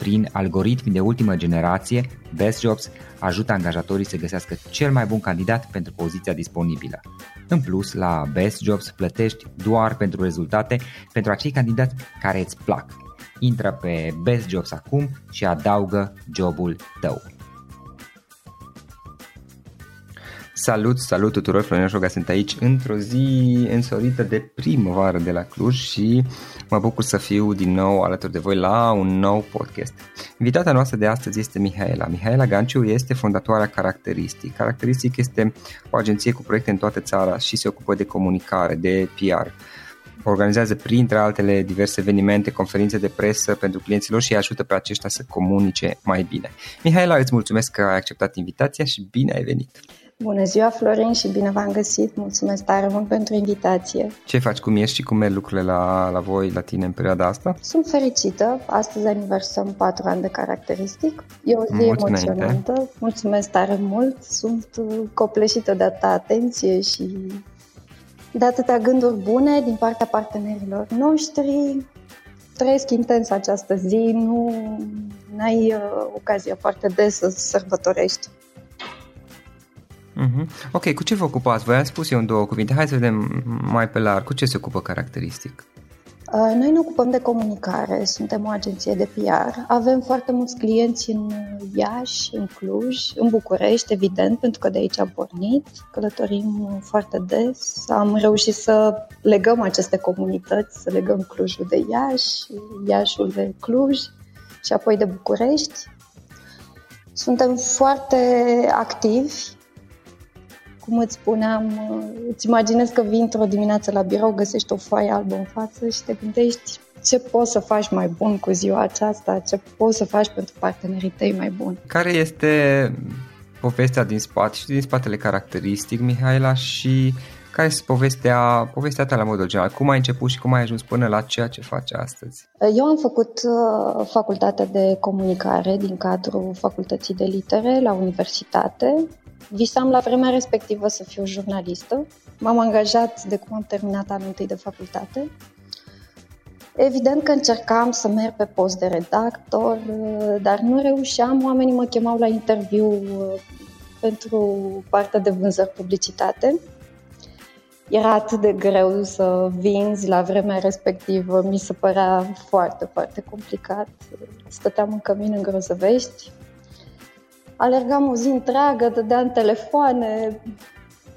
Prin algoritmi de ultimă generație, Best Jobs ajută angajatorii să găsească cel mai bun candidat pentru poziția disponibilă. În plus, la Best Jobs plătești doar pentru rezultate pentru acei candidați care îți plac. Intră pe Best Jobs acum și adaugă jobul tău. Salut, salut tuturor, Florin Șoga sunt aici într-o zi însorită de primăvară de la Cluj și mă bucur să fiu din nou alături de voi la un nou podcast. Invitata noastră de astăzi este Mihaela. Mihaela Ganciu este fondatoarea Caracteristic. Caracteristic este o agenție cu proiecte în toată țara și se ocupă de comunicare, de PR organizează printre altele diverse evenimente, conferințe de presă pentru clienților și îi ajută pe aceștia să comunice mai bine. Mihaela, îți mulțumesc că ai acceptat invitația și bine ai venit! Bună ziua, Florin, și bine v-am găsit. Mulțumesc tare mult pentru invitație. Ce faci, cum ești și cum merg lucrurile la, la voi, la tine în perioada asta? Sunt fericită. Astăzi aniversăm 4 ani de caracteristic. E o zi Mulți emoționantă. Înainte. Mulțumesc tare mult. Sunt copleșită de atâta atenție și de atâtea gânduri bune din partea partenerilor noștri. Trăiesc intens această zi, nu ai uh, ocazia foarte des să sărbătorești. Mm-hmm. Ok, cu ce vă ocupați? Voi am spus eu în două cuvinte. Hai să vedem mai pe larg. Cu ce se ocupă caracteristic? Uh, noi ne ocupăm de comunicare, suntem o agenție de PR. Avem foarte mulți clienți în Iași, în Cluj, în București, evident, pentru că de aici am pornit. Călătorim foarte des. Am reușit să legăm aceste comunități, să legăm Clujul de Iași, Iașul de Cluj și apoi de București. Suntem foarte activi cum îți spuneam, îți imaginezi că vii într-o dimineață la birou, găsești o foaie albă în față și te gândești ce poți să faci mai bun cu ziua aceasta, ce poți să faci pentru partenerii tăi mai buni. Care este povestea din spate și din spatele caracteristic, Mihaela, și care este povestea, povestea ta la modul general? Cum ai început și cum ai ajuns până la ceea ce faci astăzi? Eu am făcut uh, facultatea de comunicare din cadrul facultății de litere la universitate Visam la vremea respectivă să fiu jurnalistă. M-am angajat de cum am terminat anul întâi de facultate. Evident că încercam să merg pe post de redactor, dar nu reușeam. Oamenii mă chemau la interviu pentru partea de vânzări publicitate. Era atât de greu să vinzi la vremea respectivă, mi se părea foarte, foarte complicat. Stăteam în cămin în Grozăvești, alergam o zi întreagă, dădeam telefoane,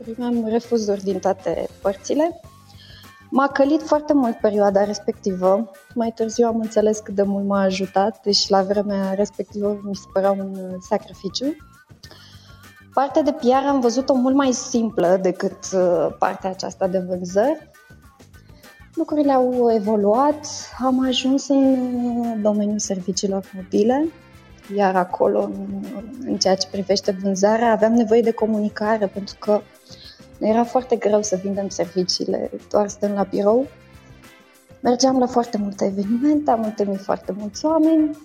primeam refuzuri din toate părțile. M-a călit foarte mult perioada respectivă. Mai târziu am înțeles cât de mult m-a ajutat, deci la vremea respectivă mi se părea un sacrificiu. Partea de PR am văzut-o mult mai simplă decât uh, partea aceasta de vânzări. Lucrurile au evoluat, am ajuns în uh, domeniul serviciilor mobile, iar acolo, în ceea ce privește vânzarea, aveam nevoie de comunicare pentru că era foarte greu să vindem serviciile doar stând la birou. Mergeam la foarte multe evenimente, am întâlnit foarte mulți oameni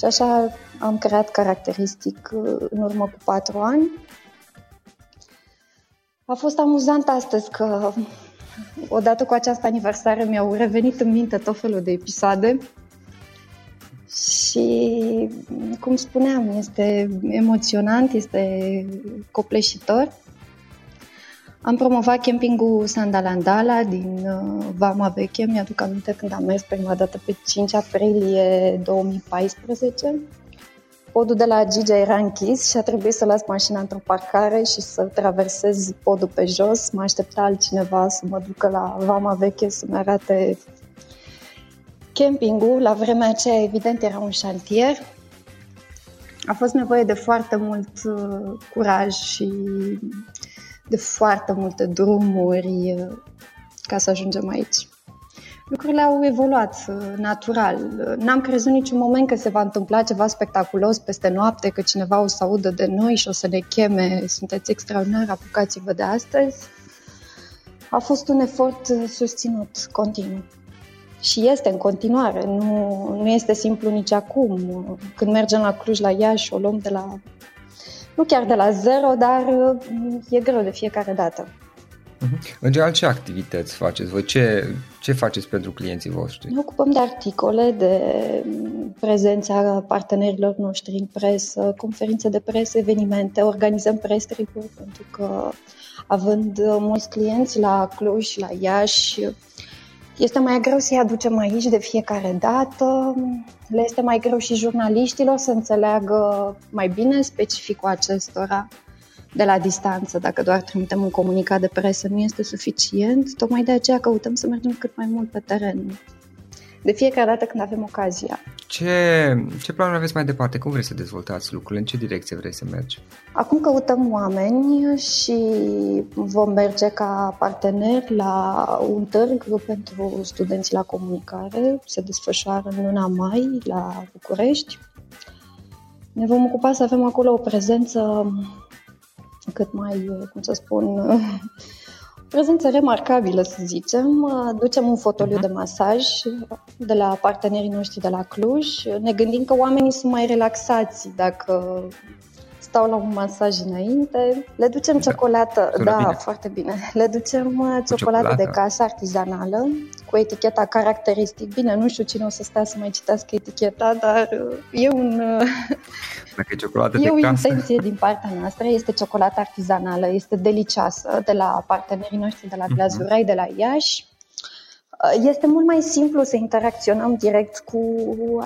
și așa am creat caracteristic uh, în urmă cu patru ani. A fost amuzant astăzi că odată cu această aniversare mi-au revenit în minte tot felul de episoade și, cum spuneam, este emoționant, este copleșitor. Am promovat campingul Sandalandala din uh, Vama Veche. Mi-aduc aminte când am mers prima dată pe 5 aprilie 2014. Podul de la Gigi era închis și a trebuit să las mașina într-o parcare și să traversez podul pe jos. Mă aștepta altcineva să mă ducă la Vama Veche să-mi arate campingul. La vremea aceea, evident, era un șantier. A fost nevoie de foarte mult uh, curaj și de foarte multe drumuri uh, ca să ajungem aici. Lucrurile au evoluat uh, natural. N-am crezut niciun moment că se va întâmpla ceva spectaculos peste noapte, că cineva o să audă de noi și o să ne cheme, sunteți extraordinari, apucați-vă de astăzi. A fost un efort uh, susținut, continuu. Și este în continuare, nu, nu este simplu nici acum. Când mergem la Cluj, la Iași, o luăm de la nu chiar de la zero, dar mm, e greu de fiecare dată. Uh-huh. În general, ce activități faceți voi? Ce, ce faceți pentru clienții voștri? Ne ocupăm de articole, de mm, prezența partenerilor noștri în presă, conferințe de presă, evenimente, organizăm press pentru că având mulți clienți la Cluj și la Iași, este mai greu să-i aducem aici de fiecare dată, le este mai greu și jurnaliștilor să înțeleagă mai bine specificul acestora de la distanță. Dacă doar trimitem un comunicat de presă nu este suficient, tocmai de aceea căutăm să mergem cât mai mult pe teren de fiecare dată când avem ocazia. Ce, ce planuri aveți mai departe? Cum vreți să dezvoltați lucrurile? În ce direcție vreți să mergi? Acum căutăm oameni și vom merge ca partener la un târg pentru studenții la comunicare. Se desfășoară în luna mai la București. Ne vom ocupa să avem acolo o prezență cât mai, cum să spun, prezență remarcabilă, să zicem. Ducem un fotoliu mhm. de masaj de la partenerii noștri de la Cluj. Ne gândim că oamenii sunt mai relaxați dacă stau la un masaj înainte. Le ducem da. ciocolată, Sună da, bine. foarte bine. Le ducem uh, ciocolată, ciocolată de casă artizanală cu eticheta caracteristic. Bine, nu știu cine o să stea să mai citească eticheta, dar uh, e un... Uh, Dacă e ciocolată e de o casă. intenție din partea noastră, este ciocolată artizanală, este delicioasă de la partenerii noștri de la mhm. Glazurai, uh-huh. de la Iași Uh, este mult mai simplu să interacționăm direct cu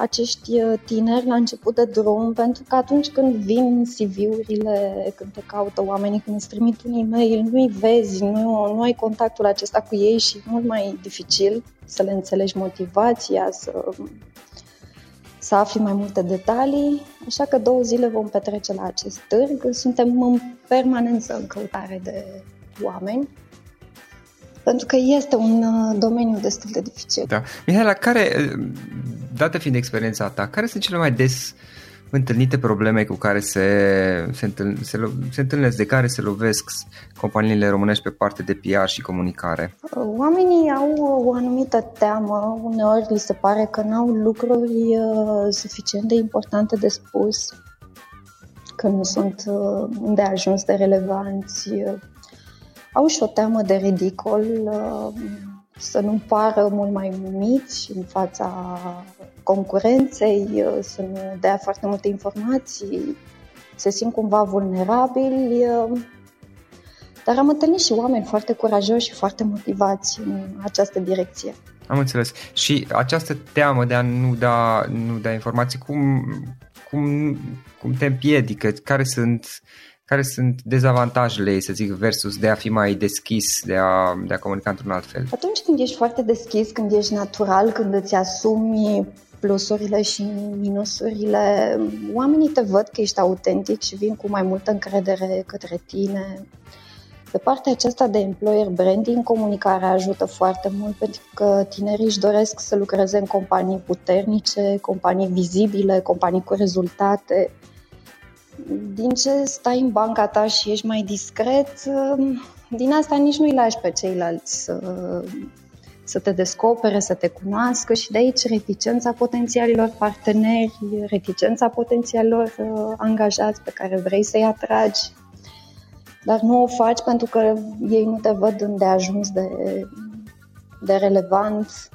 acești uh, tineri la început de drum, pentru că atunci când vin CV-urile, când te caută oamenii, când îți trimit un e-mail, nu-i vezi, nu, nu ai contactul acesta cu ei și e mult mai dificil să le înțelegi motivația, să, să afli mai multe detalii. Așa că două zile vom petrece la acest târg. Suntem în permanență în căutare de oameni pentru că este un uh, domeniu destul de dificil. Da. Mihaela, care, uh, dată fiind experiența ta, care sunt cele mai des întâlnite probleme cu care se, se, întâln, se, se întâlnesc, de care se lovesc companiile românești pe parte de PR și comunicare? Oamenii au o anumită teamă, uneori li se pare că n-au lucruri uh, suficient de importante de spus, că nu sunt de ajuns de relevanți au și o teamă de ridicol, uh, să nu pară mult mai mici în fața concurenței, să nu dea foarte multe informații, se simt cumva vulnerabili. Dar am întâlnit și oameni foarte curajoși și foarte motivați în această direcție. Am înțeles. Și această teamă de a nu da, nu da informații, cum, cum, cum te împiedică? Care sunt, care sunt dezavantajele ei, să zic, versus de a fi mai deschis, de a, de a comunica într-un alt fel? Atunci când ești foarte deschis, când ești natural, când îți asumi plusurile și minusurile, oamenii te văd că ești autentic și vin cu mai multă încredere către tine. Pe partea aceasta de employer branding, comunicarea ajută foarte mult pentru că tinerii își doresc să lucreze în companii puternice, companii vizibile, companii cu rezultate. Din ce stai în banca ta și ești mai discret, din asta nici nu-i lași pe ceilalți să, să te descopere, să te cunoască și de aici reticența potențialilor parteneri, reticența potențialilor uh, angajați pe care vrei să-i atragi dar nu o faci pentru că ei nu te văd îndeajuns de, de relevant.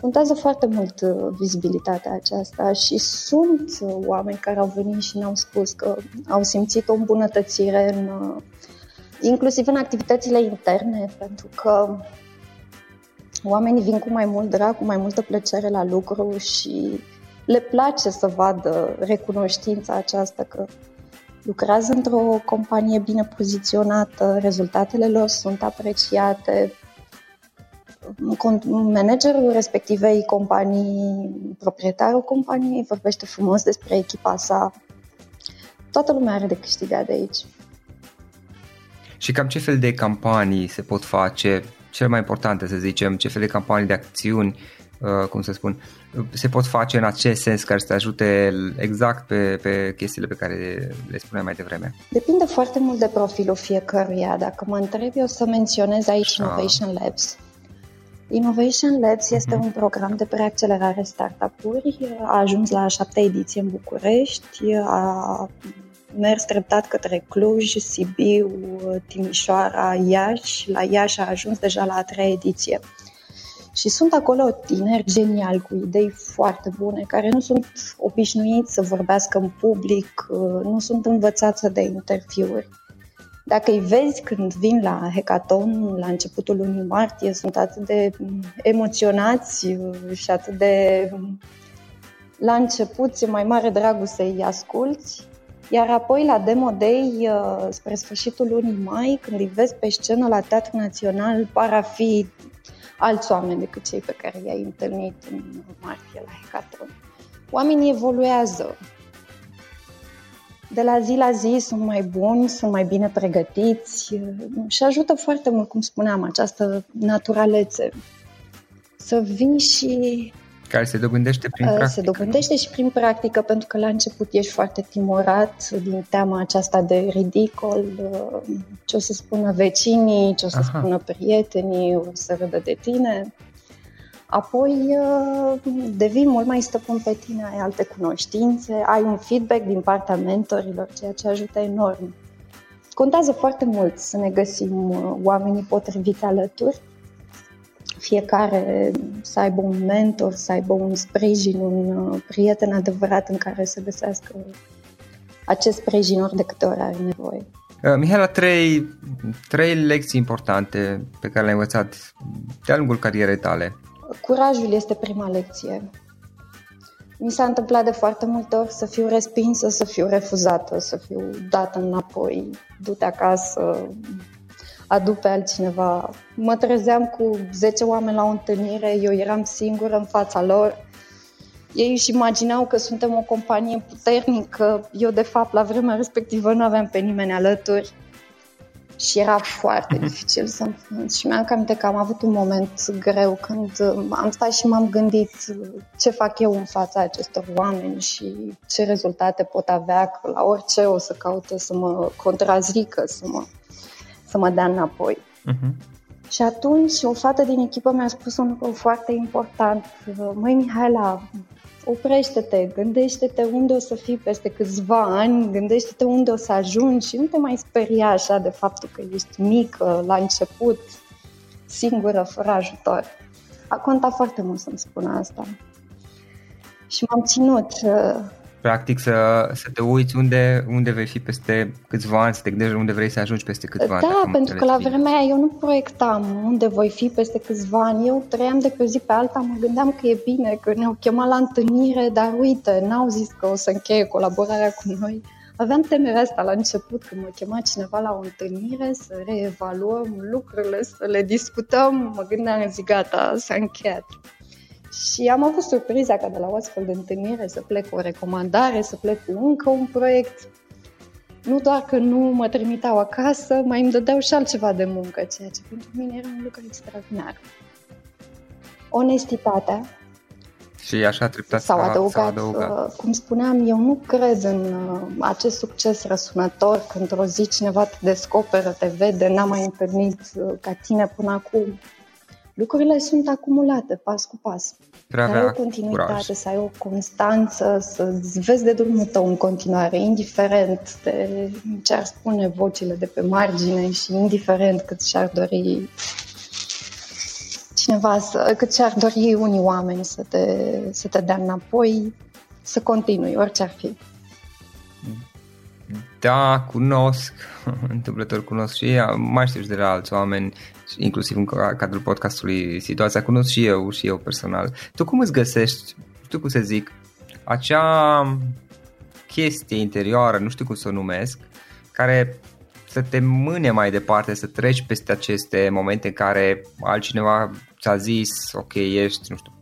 Contează foarte mult uh, vizibilitatea aceasta și sunt oameni care au venit și ne-au spus că au simțit o îmbunătățire în, uh, inclusiv în activitățile interne, pentru că oamenii vin cu mai mult drag, cu mai multă plăcere la lucru și le place să vadă recunoștința aceasta că lucrează într-o companie bine poziționată, rezultatele lor sunt apreciate, managerul respectivei companii, proprietarul companiei vorbește frumos despre echipa sa. Toată lumea are de câștigat de aici. Și cam ce fel de campanii se pot face, cele mai importante să zicem, ce fel de campanii de acțiuni Uh, cum să spun, se pot face în acest sens care să te ajute exact pe, pe chestiile pe care le spuneam mai devreme? Depinde foarte mult de profilul fiecăruia. Dacă mă întreb, eu să menționez aici Așa. Innovation Labs. Innovation Labs este uh-huh. un program de preaccelerare startup-uri. A ajuns la șaptea ediție în București, a mers treptat către Cluj, Sibiu, Timișoara, Iași. La Iași a ajuns deja la a treia ediție. Și sunt acolo tineri geniali cu idei foarte bune, care nu sunt obișnuiți să vorbească în public, uh, nu sunt învățați de interviuri. Dacă îi vezi când vin la hackathon la începutul lunii martie, sunt atât de emoționați uh, și atât de la început e mai mare dragul să-i asculți, iar apoi la Demo Day, uh, spre sfârșitul lunii mai, când îi vezi pe scenă la Teatru Național, par a fi alți oameni decât cei pe care i-ai întâlnit în martie la Hackathon. Oamenii evoluează. De la zi la zi sunt mai buni, sunt mai bine pregătiți și ajută foarte mult, cum spuneam, această naturalețe. Să vin și care se dobândește prin uh, practică. Se dobândește și prin practică, pentru că la început ești foarte timorat din teama aceasta de ridicol, uh, ce o să spună vecinii, ce o să Aha. spună prietenii, o să râdă de tine. Apoi uh, devii mult mai stăpân pe tine, ai alte cunoștințe, ai un feedback din partea mentorilor, ceea ce ajută enorm. Contează foarte mult să ne găsim oamenii potriviți alături fiecare să aibă un mentor, să aibă un sprijin, un uh, prieten adevărat în care să găsească acest sprijin ori de câte ori are nevoie. Uh, Mihaela, trei, trei lecții importante pe care le-ai învățat de-a lungul carierei tale. Curajul este prima lecție. Mi s-a întâmplat de foarte multe ori să fiu respinsă, să fiu refuzată, să fiu dată înapoi, du-te acasă, adu pe altcineva. Mă trezeam cu 10 oameni la o întâlnire, eu eram singură în fața lor. Ei își imaginau că suntem o companie puternică, eu de fapt la vremea respectivă nu aveam pe nimeni alături și era foarte dificil să înfrunț. Și mi-am cam că am avut un moment greu când am stat și m-am gândit ce fac eu în fața acestor oameni și ce rezultate pot avea, că la orice o să caute să mă contrazică, să mă să mă dea înapoi. Uh-huh. Și atunci o fată din echipă mi-a spus un lucru foarte important. Măi, Mihaela, oprește-te, gândește-te unde o să fii peste câțiva ani, gândește-te unde o să ajungi și nu te mai speria așa de faptul că ești mică la început. singură, fără ajutor. A contat foarte mult să-mi spună asta. Și m-am ținut uh, practic să, să te uiți unde, unde vei fi peste câțiva ani, să te gândești unde vrei să ajungi peste câțiva da, ani. Da, pentru că la vremea aia eu nu proiectam unde voi fi peste câțiva ani. Eu trăiam de pe zi pe alta, mă gândeam că e bine, că ne-au chemat la întâlnire, dar uite, n-au zis că o să încheie colaborarea cu noi. Aveam temerea asta la început, când mă chema cineva la o întâlnire, să reevaluăm lucrurile, să le discutăm. Mă gândeam, zic, gata, s-a încheiat. Și am avut surpriza ca de la o astfel de întâlnire să plec cu o recomandare, să plec cu încă un proiect. Nu doar că nu mă trimiteau acasă, mai îmi dădeau și altceva de muncă, ceea ce pentru mine era un lucru extraordinar. Onestitatea. Și așa treptat s-au adăugat, s-au adăugat. Uh, cum spuneam, eu nu cred în uh, acest succes răsunător că într-o zi cineva te descoperă, te vede, n-am mai întâlnit uh, ca tine până acum lucrurile sunt acumulate pas cu pas. Prea să ai o continuitate, curaj. să ai o constanță, să-ți vezi de drumul tău în continuare, indiferent de ce ar spune vocile de pe margine și indiferent cât și-ar dori cineva, să, cât și-ar dori unii oameni să te, să te dea înapoi, să continui, orice ar fi. Da, cunosc, întâmplător cunosc și mai știu și de la alți oameni, inclusiv în cadrul podcastului Situația, cunosc și eu, și eu personal. Tu cum îți găsești, știu cum să zic, acea chestie interioară, nu știu cum să o numesc, care să te mâne mai departe, să treci peste aceste momente în care altcineva ți-a zis, ok, ești, nu știu,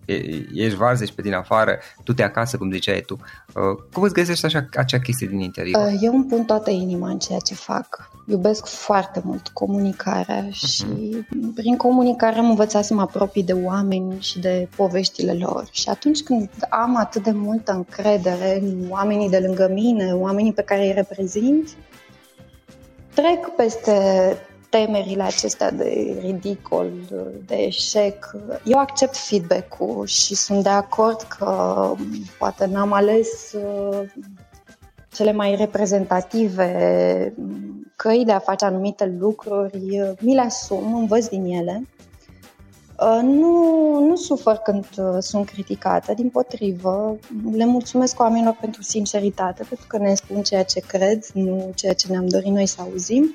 ești varză, ești pe din afară, tu te acasă, cum ziceai tu. Uh, cum îți găsești așa, acea chestie din interior? Uh, eu îmi pun toată inima în ceea ce fac. Iubesc foarte mult comunicarea uh-huh. și prin comunicare am învățat să mă apropii de oameni și de poveștile lor. Și atunci când am atât de multă încredere în oamenii de lângă mine, oamenii pe care îi reprezint, trec peste temerile acestea de ridicol, de eșec. Eu accept feedback-ul și sunt de acord că poate n-am ales uh, cele mai reprezentative căi de a face anumite lucruri, mi le asum, învăț din ele. Uh, nu, nu sufăr când uh, sunt criticată, din potrivă, le mulțumesc oamenilor pentru sinceritate, pentru că ne spun ceea ce cred, nu ceea ce ne-am dorit noi să auzim.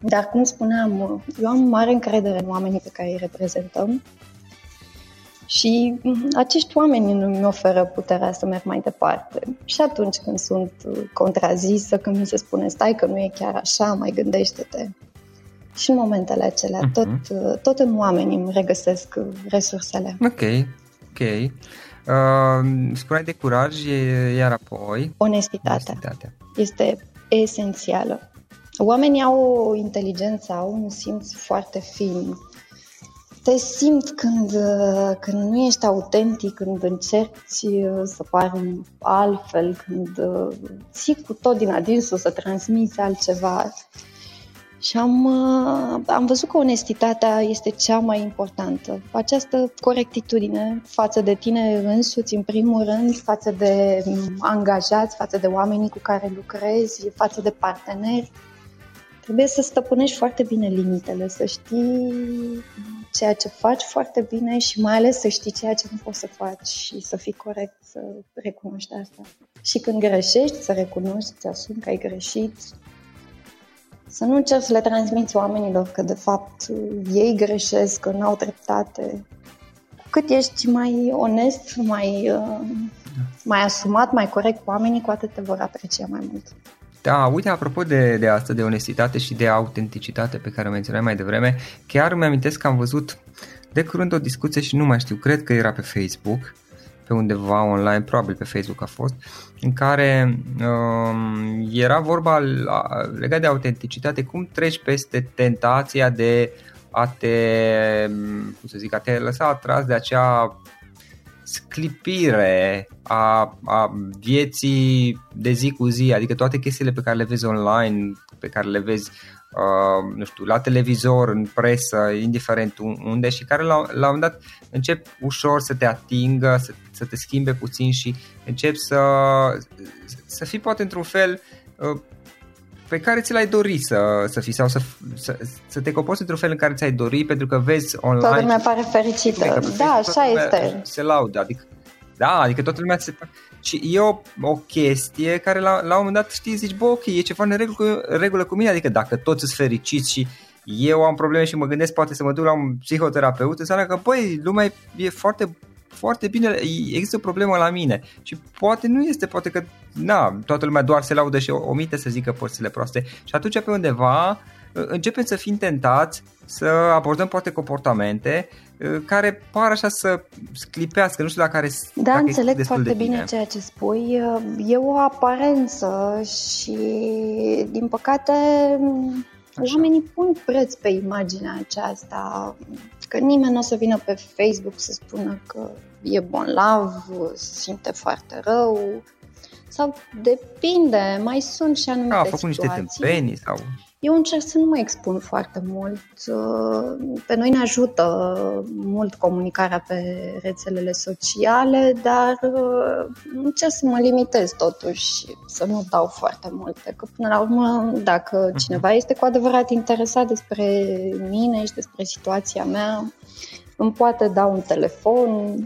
Dar, cum spuneam, eu am mare încredere în oamenii pe care îi reprezentăm și acești oameni nu mi oferă puterea să merg mai departe. Și atunci când sunt contrazisă, când mi se spune stai că nu e chiar așa, mai gândește-te. Și în momentele acelea, uh-huh. tot, tot în oameni îmi regăsesc resursele. Ok, ok. Uh, spuneai de curaj, iar apoi... Onestitatea. Onestitatea. Este esențială. Oamenii au o inteligență, au un simț foarte fin. Te simți când, când nu ești autentic, când încerci uh, să pari altfel, când uh, ții cu tot din adinsul să transmiți altceva. Și am, uh, am văzut că onestitatea este cea mai importantă. Această corectitudine față de tine însuți, în primul rând, față de angajați, față de oamenii cu care lucrezi, față de parteneri. Trebuie să stăpânești foarte bine limitele, să știi ceea ce faci foarte bine și mai ales să știi ceea ce nu poți să faci și să fii corect, să recunoști asta. Și când greșești, să recunoști, să asumi că ai greșit, să nu încerci să le transmiți oamenilor că de fapt ei greșesc, că nu au dreptate. Cu cât ești mai onest, mai, uh, mai asumat, mai corect cu oamenii, cu atât te vor aprecia mai mult. Da, uite, apropo de, de asta, de onestitate și de autenticitate pe care o menționai mai devreme, chiar îmi amintesc că am văzut de curând o discuție și nu mai știu, cred că era pe Facebook, pe undeva online, probabil pe Facebook a fost, în care um, era vorba legat de autenticitate, cum treci peste tentația de a te, cum să zic, a te lăsa atras de acea sclipire a, a vieții de zi cu zi, adică toate chestiile pe care le vezi online, pe care le vezi uh, nu știu, la televizor, în presă, indiferent unde și care la, la un dat încep ușor să te atingă, să, să te schimbe puțin și încep să, să fii poate într-un fel uh, pe care ți l-ai dori să, să fii sau să, să, să te comporți într-un fel în care ți-ai dori pentru că vezi online. Toată lumea pare fericită. Da, așa este. Se laudă, adică da, adică toată lumea se... Și e o, o chestie care la, la un moment dat știi, zici, bă, ok, e ceva în regulă cu, regulă cu mine, adică dacă toți sunt fericiți și eu am probleme și mă gândesc poate să mă duc la un psihoterapeut, înseamnă că, băi, lumea e, e foarte foarte bine, există o problemă la mine și poate nu este, poate că na, toată lumea doar se laudă și omite să zică părțile proaste și atunci pe undeva începem să fim tentați să abordăm poate comportamente care par așa să sclipească, nu știu dacă are Da, dacă înțeleg foarte de bine. bine ceea ce spui. E o aparență și din păcate Așa. oamenii pun preț pe imaginea aceasta, că nimeni nu o să vină pe Facebook să spună că e bonlav, se simte foarte rău, sau depinde, mai sunt și anumite A, a făcut situații. niște tâmpenii sau... Eu încerc să nu mă expun foarte mult. Pe noi ne ajută mult comunicarea pe rețelele sociale, dar încerc să mă limitez totuși, să nu dau foarte multe. Că până la urmă, dacă mhm. cineva este cu adevărat interesat despre mine și despre situația mea, îmi poate da un telefon,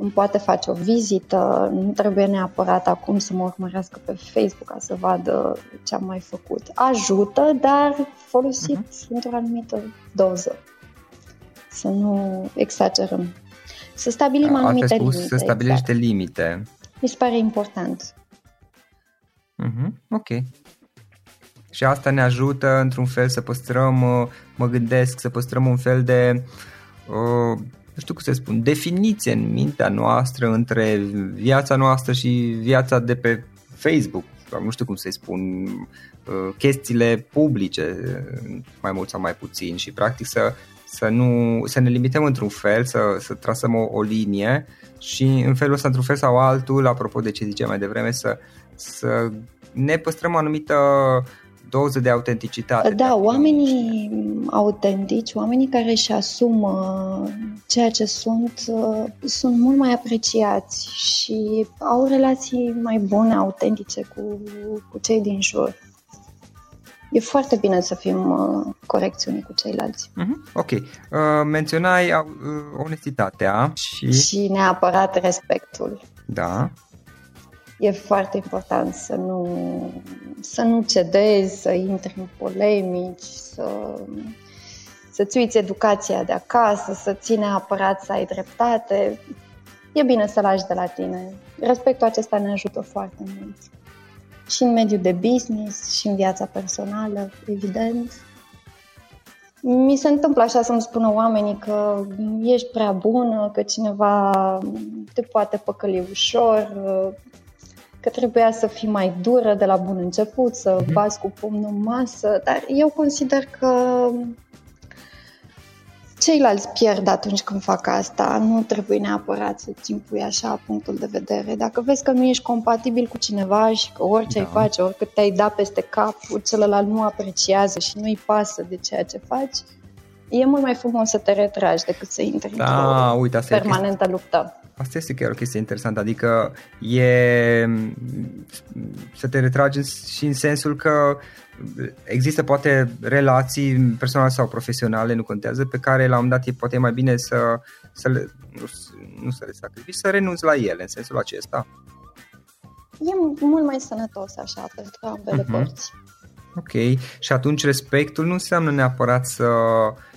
îmi poate face o vizită, nu trebuie neapărat acum să mă urmărească pe Facebook ca să vadă ce am mai făcut. Ajută, dar folosit uh-huh. într-o anumită doză. Să nu exagerăm. Să stabilim A, anumite spus, limite. Să stabilește exact. limite. Mi se pare important. Uh-huh. Ok. Și asta ne ajută într-un fel să păstrăm, mă gândesc, să păstrăm un fel de uh, nu știu cum să spun, definiție în mintea noastră între viața noastră și viața de pe Facebook, nu știu cum să-i spun, uh, chestiile publice, mai mult sau mai puțin și practic să, să, nu, să ne limităm într-un fel, să, să trasăm o, o linie și în felul ăsta, într-un fel sau altul, apropo de ce ziceam mai devreme, să, să ne păstrăm o anumită doză de autenticitate. Da, de oamenii autentici, oamenii care își asumă ceea ce sunt, uh, sunt mult mai apreciați și au relații mai bune, autentice cu, cu cei din jur. E foarte bine să fim uh, corecți unii cu ceilalți. Uh-huh. Ok. Uh, menționai uh, onestitatea și... Și neapărat respectul. Da e foarte important să nu, să nu cedezi, să intri în polemici, să, să-ți uiți educația de acasă, să ține apărat să ai dreptate. E bine să lași de la tine. Respectul acesta ne ajută foarte mult. Și în mediul de business, și în viața personală, evident. Mi se întâmplă așa să-mi spună oamenii că ești prea bună, că cineva te poate păcăli ușor, că trebuia să fii mai dură de la bun început, să mhm. bați cu pumnul în masă, dar eu consider că ceilalți pierd atunci când fac asta. Nu trebuie neapărat să-ți impui așa punctul de vedere. Dacă vezi că nu ești compatibil cu cineva și că orice da. ai face, oricât te-ai dat peste cap, celălalt nu apreciază și nu-i pasă de ceea ce faci, e mult mai frumos să te retragi decât să intri da, într-o uite, permanentă luptă. Asta este chiar o chestie interesantă, adică e să te retragi și în sensul că există poate relații personale sau profesionale, nu contează, pe care la un moment dat e poate mai bine să, să le, nu, nu să le sacrifici, să renunți la ele în sensul acesta. E mult mai sănătos așa pentru ambele uh-huh. părți. Ok, și atunci respectul nu înseamnă neapărat să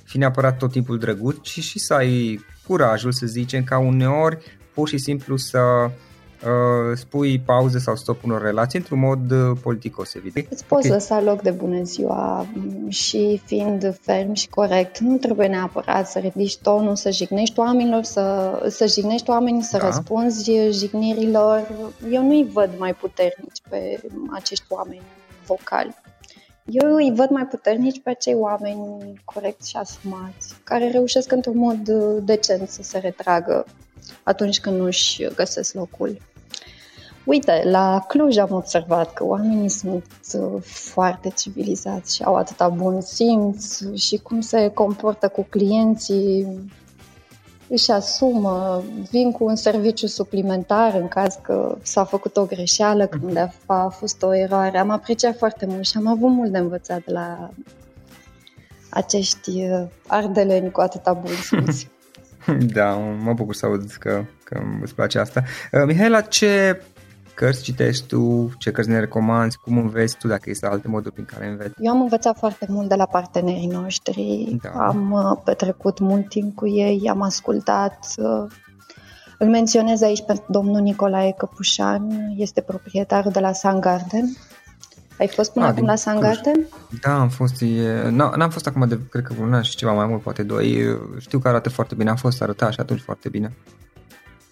fii neapărat tot timpul drăguț, ci și să ai curajul, să zicem, ca uneori pur și simplu să uh, spui pauză sau stop unor relații într-un mod uh, politicos, evident. Îți poți okay. lăsa loc de bună ziua mm, și fiind ferm și corect. Nu trebuie neapărat să ridici tonul, să jignești oamenilor, să, să jignești oamenii, să da. răspunzi jignirilor. Eu nu-i văd mai puternici pe acești oameni vocali. Eu îi văd mai puternici pe acei oameni corecți și asumați, care reușesc într-un mod uh, decent să se retragă atunci când nu își găsesc locul. Uite, la Cluj am observat că oamenii sunt uh, foarte civilizați și au atâta bun simț și cum se comportă cu clienții își asumă, vin cu un serviciu suplimentar în caz că s-a făcut o greșeală, când mhm. a fost o eroare. Am apreciat foarte mult și am avut mult de învățat de la acești uh, ardeleni cu atâta bun simț. Da, mă bucur să aud că, că îți place asta. Uh, Mihaela, ce cărți citești tu, ce cărți ne recomanzi, cum înveți tu, dacă există alte moduri prin care înveți? Eu am învățat foarte mult de la partenerii noștri, da. am uh, petrecut mult timp cu ei, am ascultat. Uh, îl menționez aici pe domnul Nicolae Căpușan, este proprietarul de la Sun Garden. Ai fost până A, acum la Sun Garden? Da, am fost. E, n-am fost acum de, cred că un an și ceva mai mult, poate doi. Știu că arată foarte bine, am fost arătat și atunci foarte bine.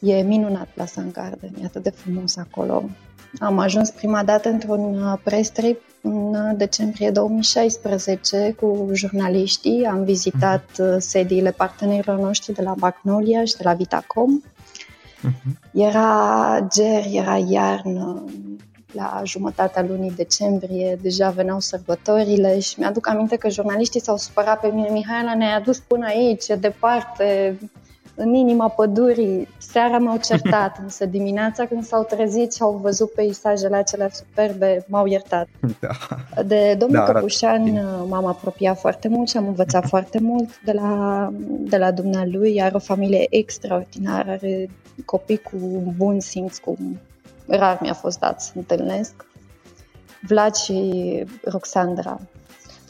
E minunat la Sun Garden, e atât de frumos acolo. Am ajuns prima dată într-un uh, press trip în uh, decembrie 2016 cu jurnaliștii. Am vizitat uh-huh. sediile partenerilor noștri de la Magnolia și de la Vitacom. Uh-huh. Era ger, era iarnă, la jumătatea lunii decembrie, deja veneau sărbătorile și mi-aduc aminte că jurnaliștii s-au supărat pe mine. Mihaela ne-a adus până aici, departe, în inima pădurii. Seara m-au certat, însă dimineața când s-au trezit și au văzut peisajele acelea superbe, m-au iertat. Da. De domnul da, Căpușan m-am apropiat foarte mult și am învățat foarte mult de la, de la dumnealui. Are o familie extraordinară, are copii cu bun simț, cu rar mi-a fost dat să întâlnesc. Vlad și Roxandra.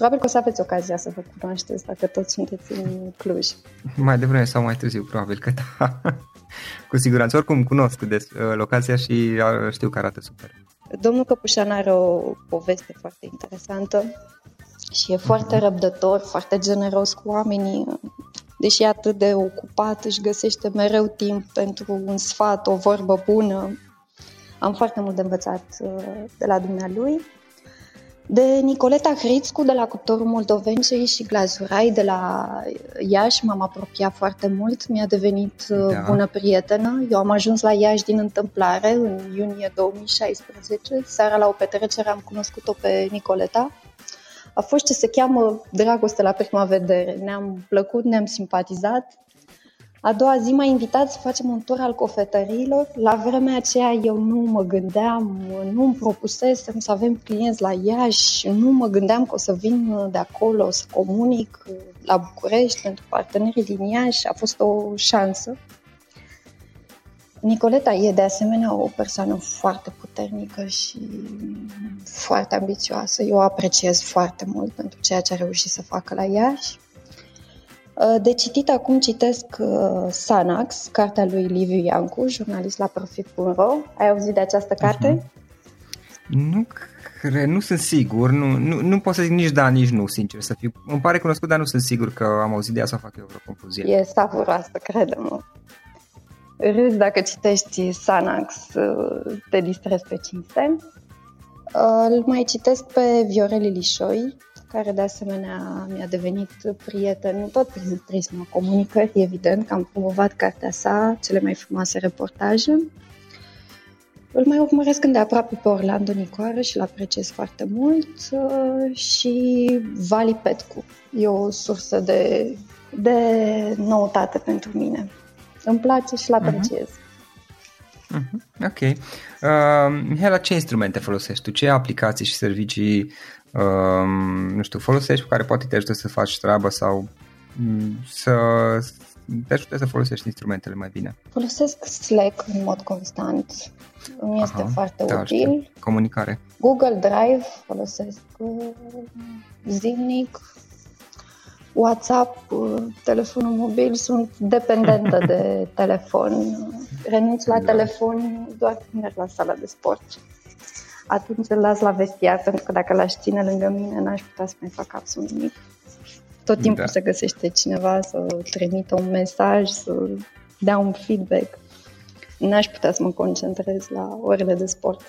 Probabil că o să aveți ocazia să vă cunoașteți dacă toți sunteți în Cluj. Mai devreme sau mai târziu, probabil că da. Cu siguranță. Oricum cunosc de uh, locația și uh, știu că arată super. Domnul Căpușan are o poveste foarte interesantă și e foarte uh-huh. răbdător, foarte generos cu oamenii. Deși e atât de ocupat, își găsește mereu timp pentru un sfat, o vorbă bună. Am foarte mult de învățat uh, de la dumnealui de Nicoleta Hrițcu de la Cuptorul Moldovencei și Glazurai de la Iași m-am apropiat foarte mult, mi-a devenit uh, da. bună prietenă. Eu am ajuns la Iași din întâmplare în iunie 2016. Seara la o petrecere am cunoscut-o pe Nicoleta. A fost ce se cheamă dragoste la prima vedere. Ne-am plăcut, ne-am simpatizat a doua zi m-a invitat să facem un tur al cofetăriilor. La vremea aceea eu nu mă gândeam, nu îmi propusesem să avem clienți la Iași, nu mă gândeam că o să vin de acolo să comunic la București pentru partenerii din Iași. A fost o șansă. Nicoleta e de asemenea o persoană foarte puternică și foarte ambițioasă. Eu o apreciez foarte mult pentru ceea ce a reușit să facă la Iași. Uh, de citit acum citesc uh, Sanax, cartea lui Liviu Iancu, jurnalist la Profit.ro. Ai auzit de această carte? Uh-huh. Nu cred, nu sunt sigur, nu, nu, nu pot să zic nici da, nici nu, sincer să fiu. Îmi pare cunoscut, dar nu sunt sigur că am auzit de ea să fac eu vreo confuzie. E savuroasă, crede-mă. Râzi dacă citești Sanax, uh, te distrezi pe cinste. Îl mai citesc pe Viorel Lișoi, care de asemenea mi-a devenit prieten tot prin prisma comunicării, evident, că am promovat cartea sa, cele mai frumoase reportaje. Îl mai urmăresc îndeaproape pe Orlando Nicoară și îl apreciez foarte mult uh, și Vali Petcu. E o sursă de, de noutate pentru mine. Îmi place și îl mhm. apreciez. Uh-huh. Uh-huh. Ok. Uh, Mihaela, ce instrumente folosești tu? Ce aplicații și servicii um, nu știu, folosești cu care poate te ajută să faci treabă sau mm, să te ajută să folosești instrumentele mai bine. Folosesc Slack în mod constant. Îmi este Aha, foarte da, util. Știu. Comunicare. Google Drive folosesc uh, zilnic. WhatsApp, uh, telefonul mobil, sunt dependentă de telefon. Renunț la da. telefon doar când merg la sala de sport atunci îl las la vestiar, pentru că dacă l-aș ține lângă mine, n-aș putea să mai fac absolut nimic. Tot timpul da. se găsește cineva să trimită un mesaj, să dea un feedback. N-aș putea să mă concentrez la orele de sport.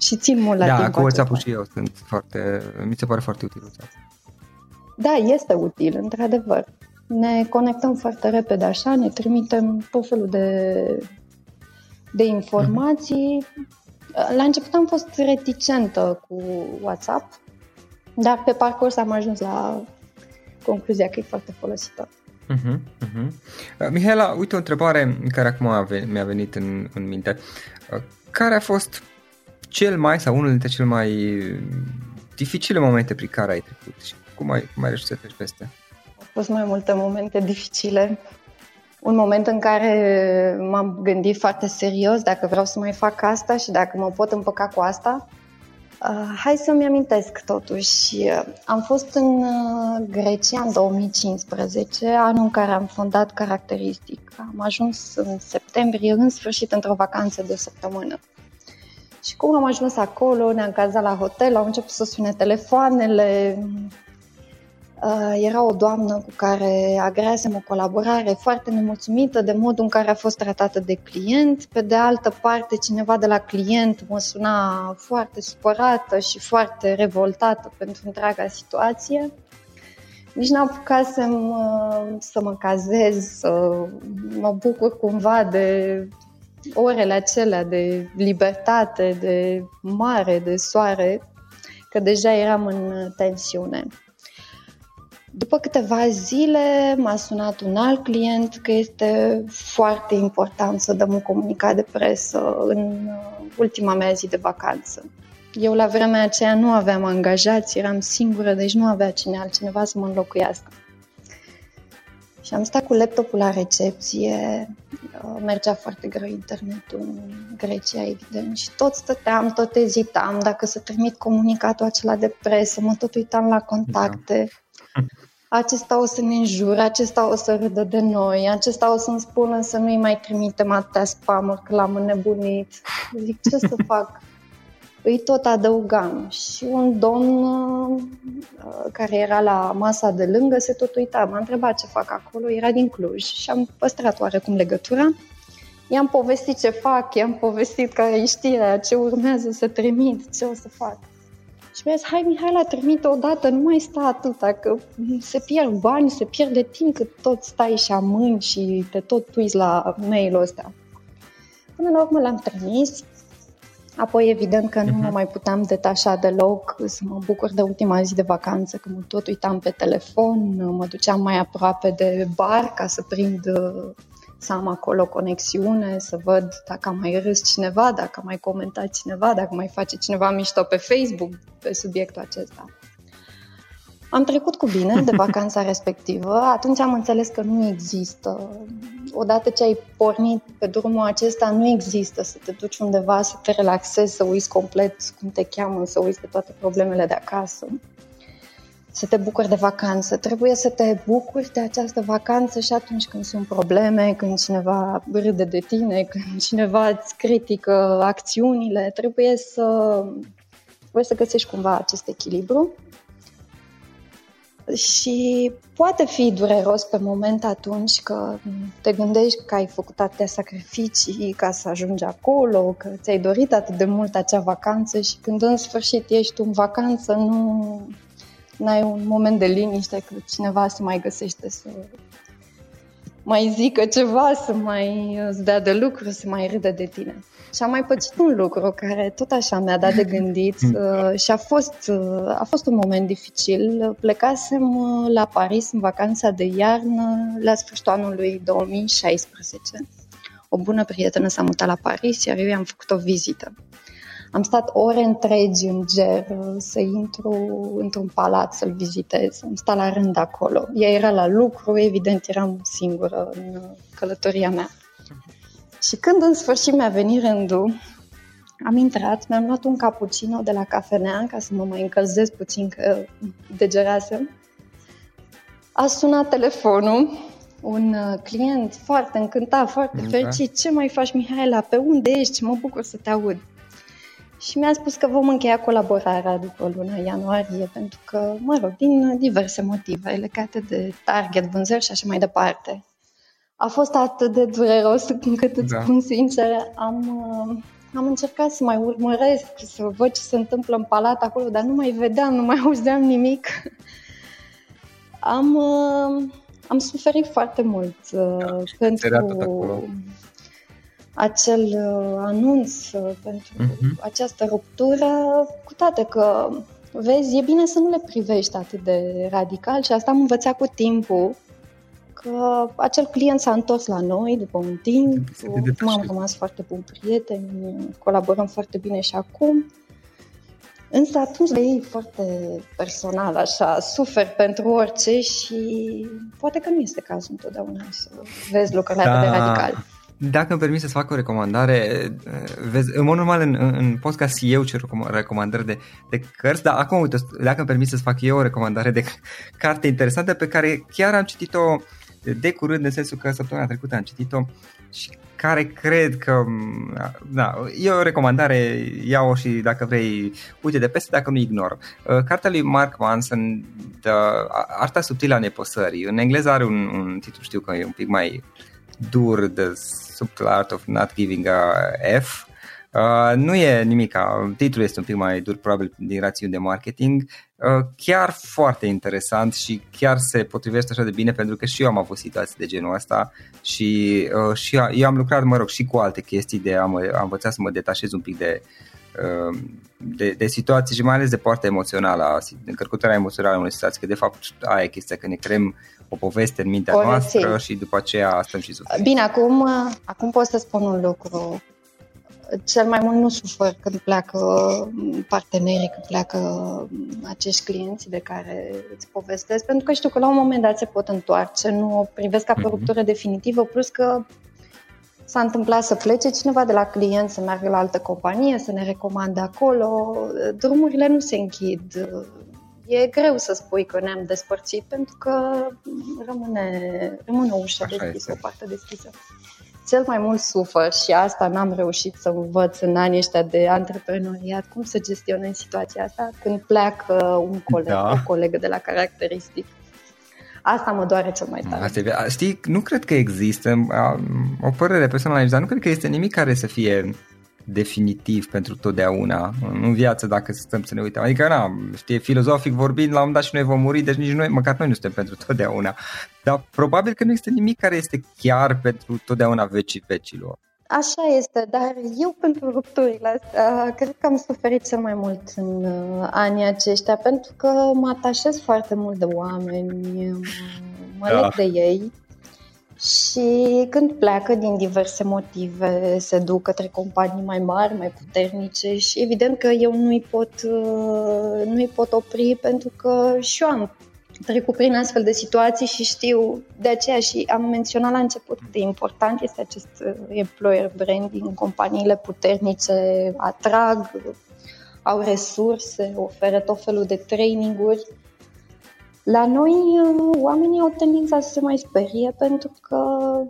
Și țin mult la da, timp. Da, cu WhatsApp și eu sunt foarte, mi se pare foarte util WhatsApp. Da, este util, într-adevăr. Ne conectăm foarte repede așa, ne trimitem tot felul de, de informații. Mm-hmm la început am fost reticentă cu WhatsApp, dar pe parcurs am ajuns la concluzia că e foarte folositor. Uh-huh, uh-huh. Uh, Mihaela, uite o întrebare care acum mi-a venit în, în minte. Uh, care a fost cel mai sau unul dintre cele mai dificile momente prin care ai trecut și cum ai, cum ai reușit să treci peste? Au fost mai multe momente dificile. Un moment în care m-am gândit foarte serios dacă vreau să mai fac asta și dacă mă pot împăca cu asta. Uh, hai să-mi amintesc totuși. Uh, am fost în uh, Grecia în 2015, anul în care am fondat Caracteristic. Am ajuns în septembrie, în sfârșit, într-o vacanță de o săptămână. Și cum am ajuns acolo, ne-am cazat la hotel, au început să sune telefoanele. Uh, era o doamnă cu care agreasem o colaborare foarte nemulțumită de modul în care a fost tratată de client. Pe de altă parte, cineva de la client mă suna foarte supărată și foarte revoltată pentru întreaga situație. Nici n-am apucasem uh, să mă cazez, să mă bucur cumva de orele acelea de libertate, de mare, de soare, că deja eram în tensiune. După câteva zile m-a sunat un alt client că este foarte important să dăm un comunicat de presă în ultima mea zi de vacanță. Eu la vremea aceea nu aveam angajați, eram singură, deci nu avea cine altcineva să mă înlocuiască. Și am stat cu laptopul la recepție, uh, mergea foarte greu internetul în Grecia, evident, și tot stăteam, tot ezitam dacă să trimit comunicatul acela de presă, mă tot uitam la contacte. Da. Acesta o să ne înjure, acesta o să râdă de noi, acesta o să-mi spună să nu-i mai trimitem atâtea spamuri că l-am înnebunit. Zic, ce să fac? îi tot adăugam și un domn uh, care era la masa de lângă se tot uita, m-a întrebat ce fac acolo, era din Cluj și am păstrat oarecum legătura. I-am povestit ce fac, i-am povestit care e știrea, ce urmează să trimit, ce o să fac. Și mi-a zis, hai Mihai, la trimite odată, nu mai sta atâta, că se pierd bani, se pierde timp cât tot stai și amâni și te tot uiți la mail-ul ăsta. Până la urmă l-am trimis, Apoi, evident că nu mă mhm. mai puteam detașa deloc, să mă bucur de ultima zi de vacanță, că mă tot uitam pe telefon, mă duceam mai aproape de bar ca să prind, să am acolo conexiune, să văd dacă a mai râs cineva, dacă a mai comentat cineva, dacă mai face cineva mișto pe Facebook pe subiectul acesta. Am trecut cu bine de vacanța respectivă, atunci am înțeles că nu există. Odată ce ai pornit pe drumul acesta, nu există să te duci undeva, să te relaxezi, să uiți complet cum te cheamă, să uiți de toate problemele de acasă. Să te bucuri de vacanță. Trebuie să te bucuri de această vacanță și atunci când sunt probleme, când cineva râde de tine, când cineva îți critică acțiunile. Trebuie să, trebuie să găsești cumva acest echilibru și poate fi dureros pe moment atunci că te gândești că ai făcut atâtea sacrificii ca să ajungi acolo, că ți-ai dorit atât de mult acea vacanță și când în sfârșit ești în vacanță, nu ai un moment de liniște că cineva se mai găsește să mai zică ceva, să mai îți dea de lucru, să mai râdă de tine. Și am mai pățit un lucru care tot așa mi-a dat de gândit uh, și a fost, uh, a fost un moment dificil. Plecasem uh, la Paris în vacanța de iarnă la sfârșitul anului 2016. O bună prietenă s-a mutat la Paris, iar eu i-am făcut o vizită. Am stat ore întregi în ger să intru într-un palat să-l vizitez. Am stat la rând acolo. Ea era la lucru, evident eram singură în călătoria mea. Și când în sfârșit mi-a venit rândul, am intrat, mi-am luat un cappuccino de la cafenea ca să mă mai încălzesc puțin că degerasem. A sunat telefonul, un uh, client foarte încântat, foarte da. fericit. Ce mai faci, Mihaela? Pe unde ești? Mă bucur să te aud. Și mi-a spus că vom încheia colaborarea după luna ianuarie, pentru că, mă rog, din diverse motive legate de target, vânzări și așa mai departe a fost atât de dureros încât îți da. spun sincer, am, uh, am încercat să mai urmăresc, să văd ce se întâmplă în palat acolo, dar nu mai vedeam, nu mai auzeam nimic. Am, uh, am suferit foarte mult uh, da, pentru acel anunț, pentru uh-huh. această ruptură, cu toate că, vezi, e bine să nu le privești atât de radical și asta am învățat cu timpul că acel client s-a întors la noi după un timp, m-am rămas foarte bun prieteni, colaborăm foarte bine și acum. Însă atunci e foarte personal, așa, sufer pentru orice și poate că nu este cazul întotdeauna să vezi lucrurile da. atât de radical. Dacă îmi permis să fac o recomandare, vezi, în mod normal în, în podcast eu cer recomandări de, de cărți, dar acum, uite, dacă îmi permis să fac eu o recomandare de carte interesantă pe care chiar am citit-o de curând, în sensul că săptămâna trecută am citit-o și care cred că, da, e o recomandare, ia-o și dacă vrei, uite de peste, dacă nu ignor. Uh, cartea lui Mark Manson, The Arta subtilă a nepăsării, în engleză are un, un titlu, știu că e un pic mai dur, The Subtle Art of Not Giving a F, Uh, nu e nimic, titlul este un pic mai dur probabil din rațiuni de marketing, uh, chiar foarte interesant și chiar se potrivește așa de bine pentru că și eu am avut situații de genul ăsta și, uh, și eu am lucrat, mă rog, și cu alte chestii de am, am învățat să mă detașez un pic de, uh, de, de situații și mai ales de partea emoțională, încărcătura emoțională a unei situații, că de fapt aia e chestia, că ne creăm o poveste în mintea o noastră și după aceea stăm și suferim. Bine, acum, acum pot să spun un lucru cel mai mult nu sufer când pleacă partenerii, când pleacă acești clienți de care îți povestesc, pentru că știu că la un moment dat se pot întoarce, nu o privesc ca pe mhm. ruptură definitivă, plus că s-a întâmplat să plece cineva de la client, să meargă la altă companie, să ne recomande acolo. Drumurile nu se închid. E greu să spui că ne-am despărțit pentru că rămâne, rămâne o ușă deschisă, o parte deschisă cel mai mult sufăr și asta n-am reușit să învăț în anii ăștia de antreprenoriat, cum să gestionez situația asta când pleacă un coleg, da. o colegă de la caracteristic. Asta mă doare cel mai tare. Asta, știi, nu cred că există o părere personală, dar nu cred că este nimic care să fie definitiv pentru totdeauna în viață dacă stăm să ne uităm. Adică, na, știe, filozofic vorbind, la un moment dat și noi vom muri, deci nici noi, măcar noi nu suntem pentru totdeauna. Dar probabil că nu este nimic care este chiar pentru totdeauna vecii vecilor. Așa este, dar eu pentru rupturile astea cred că am suferit cel mai mult în uh, anii aceștia pentru că mă atașez foarte mult de oameni, mă da. leg de ei și când pleacă din diverse motive, se duc către companii mai mari, mai puternice și evident că eu nu-i pot, uh, nu-i pot opri pentru că și eu am trecut prin astfel de situații și știu de aceea și am menționat la început cât de important este acest uh, employer branding. Companiile puternice atrag, au resurse, oferă tot felul de traininguri la noi, uh, oamenii au tendința să se mai sperie pentru că,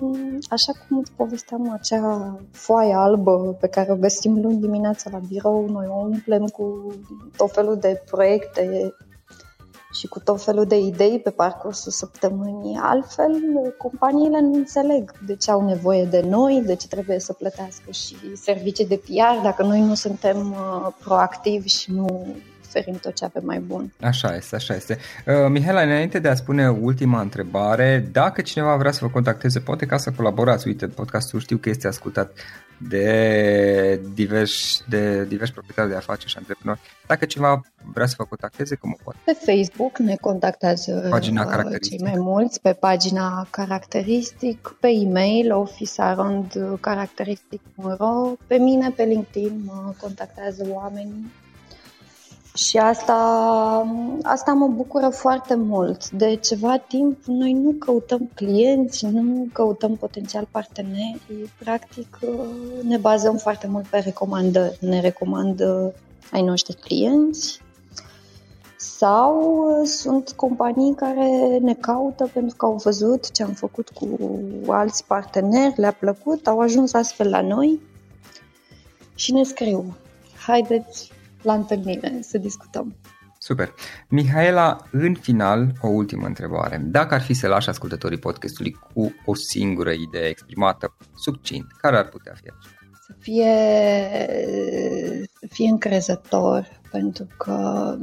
um, așa cum îți povesteam, acea foaie albă pe care o găsim luni dimineața la birou, noi o umplem cu tot felul de proiecte și cu tot felul de idei pe parcursul săptămânii. Altfel, companiile nu înțeleg de ce au nevoie de noi, de ce trebuie să plătească și servicii de PR dacă noi nu suntem uh, proactivi și nu oferim tot ce avem mai bun. Așa este, așa este. Uh, Mihaela, înainte de a spune ultima întrebare, dacă cineva vrea să vă contacteze, poate ca să colaborați. Uite, podcastul știu că este ascultat de diversi, de diversi proprietari de afaceri și antreprenori. Dacă cineva vrea să vă contacteze, cum o poate? Pe Facebook ne contactează pagina uh, caracteristic. cei mai mulți, pe pagina caracteristic, pe e-mail officearondcaracteristic.ro, pe mine pe LinkedIn mă contactează oamenii și asta, asta mă bucură foarte mult. De ceva timp noi nu căutăm clienți, nu căutăm potențial parteneri, practic ne bazăm foarte mult pe recomandări. Ne recomandă ai noștri clienți sau sunt companii care ne caută pentru că au văzut ce am făcut cu alți parteneri, le-a plăcut, au ajuns astfel la noi și ne scriu. Haideți la întâlnire să discutăm. Super. Mihaela, în final, o ultimă întrebare. Dacă ar fi să lași ascultătorii podcastului cu o singură idee exprimată succint, care ar putea fi aceea? Să fie, să fie încrezător, pentru că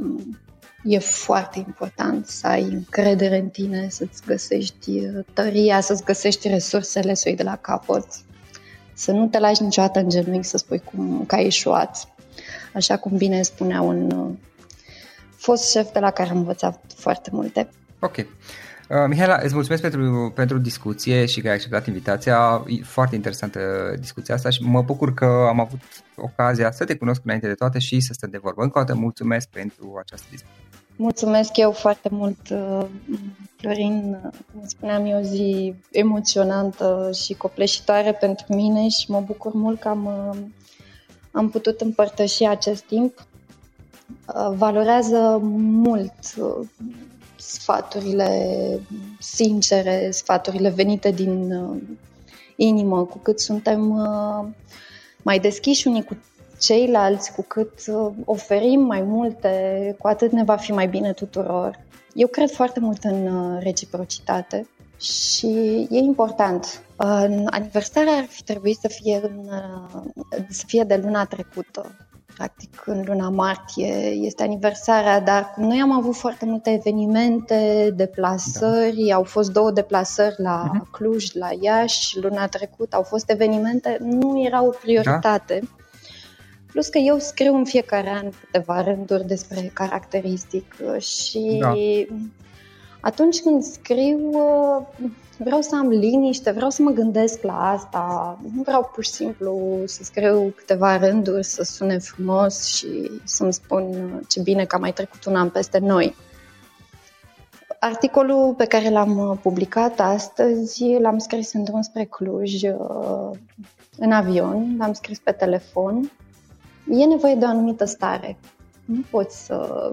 e foarte important să ai încredere în tine, să-ți găsești tăria, să-ți găsești resursele, să o iei de la capăt, să nu te lași niciodată în genunchi să spui cum, că ai ieșuat, așa cum bine spunea un uh, fost șef de la care am învățat foarte multe. Ok. Uh, Mihaela, îți mulțumesc pentru, pentru discuție și că ai acceptat invitația. E foarte interesantă discuția asta și mă bucur că am avut ocazia să te cunosc înainte de toate și să stăm de vorbă. Încă o dată mulțumesc pentru această discuție. Mulțumesc eu foarte mult, uh, Florin. Cum spuneam, e o zi emoționantă și copleșitoare pentru mine și mă bucur mult că am, uh, am putut împărtăși acest timp. Uh, valorează mult sfaturile sincere, sfaturile venite din inimă, cu cât suntem mai deschiși unii cu ceilalți, cu cât uh, oferim mai multe, cu atât ne va fi mai bine tuturor. Eu cred foarte mult în uh, reciprocitate și e important. Aniversarea ar fi trebuit să fie, în, uh, să fie de luna trecută. Practic, în luna martie este aniversarea, dar cum noi am avut foarte multe evenimente, deplasări, da. au fost două deplasări la uh-huh. Cluj, la Iași, luna trecută au fost evenimente, nu erau o prioritate. Da Plus că eu scriu în fiecare an câteva rânduri despre caracteristic uh, și da. Atunci când scriu uh, vreau să am liniște, vreau să mă gândesc la asta, nu vreau pur și simplu să scriu câteva rânduri, să sune frumos și să-mi spun uh, ce bine că a mai trecut un an peste noi. Articolul pe care l-am publicat astăzi l-am scris în drum spre Cluj în avion, l-am scris pe telefon e nevoie de o anumită stare. Nu poți să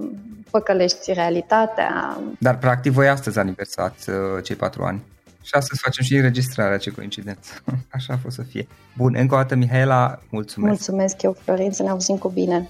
păcălești realitatea. Dar, practic, voi astăzi aniversați uh, cei patru ani. Și astăzi facem și înregistrarea, ce coincidență. Așa a fost să fie. Bun, încă o dată, Mihaela, mulțumesc. Mulțumesc eu, Florin, să ne auzim cu bine.